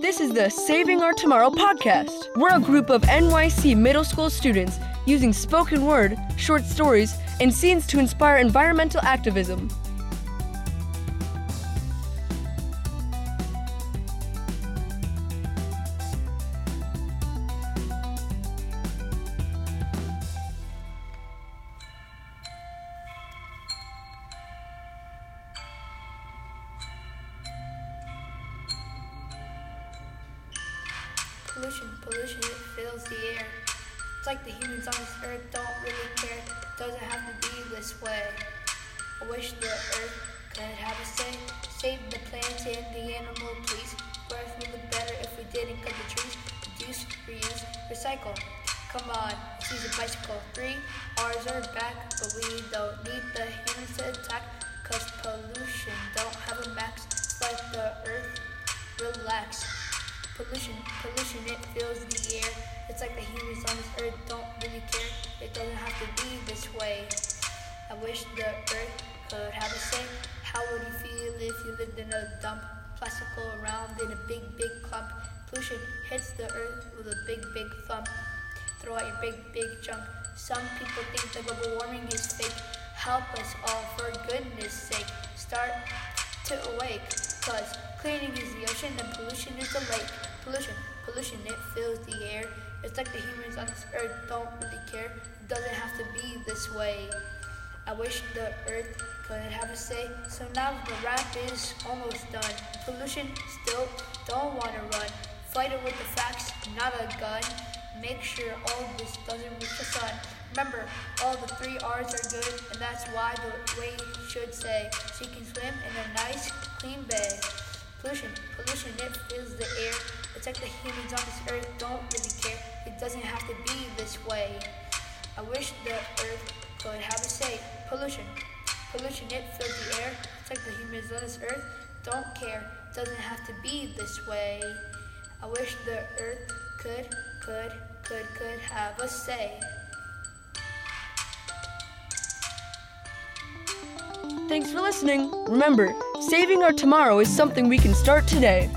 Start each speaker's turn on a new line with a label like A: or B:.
A: This is the Saving Our Tomorrow podcast. We're a group of NYC middle school students using spoken word, short stories, and scenes to inspire environmental activism.
B: Pollution, pollution, it fills the air. It's like the humans on this earth don't really care. Doesn't have to be this way. I wish the earth could have a say. Save the plants and the animal, please. Earth would look better if we didn't cut the trees. Reduce, reuse, recycle. Come on, use a bicycle. Three R's are back, but we don't need the humans to attack. Cause pollution don't have a max. Pollution, pollution, it fills the air. It's like the humans on this earth don't really care. It doesn't have to be this way. I wish the earth could have a say. How would you feel if you lived in a dump? Plastic all around in a big, big clump. Pollution hits the earth with a big, big thump. Throw out your big, big junk. Some people think that global warming is fake. Help us all for goodness sake. Start to awake. Cause cleaning is the ocean and pollution is the lake. Pollution, pollution, it fills the air. It's like the humans on this earth don't really care. It doesn't have to be this way. I wish the earth could have a say. So now the rap is almost done. Pollution still don't wanna run. Fight it with the facts, not a gun. Make sure all this doesn't reach the sun. Remember, all the three R's are good, and that's why the way should say, so you can swim in a nice, clean bay. Pollution, pollution, it fills the air. Like the humans on this earth don't really care. It doesn't have to be this way. I wish the earth could have a say. Pollution, pollution, it fills the air. Like the humans on this earth don't care. It doesn't have to be this way. I wish the earth could, could, could, could have a say.
A: Thanks for listening. Remember, saving our tomorrow is something we can start today.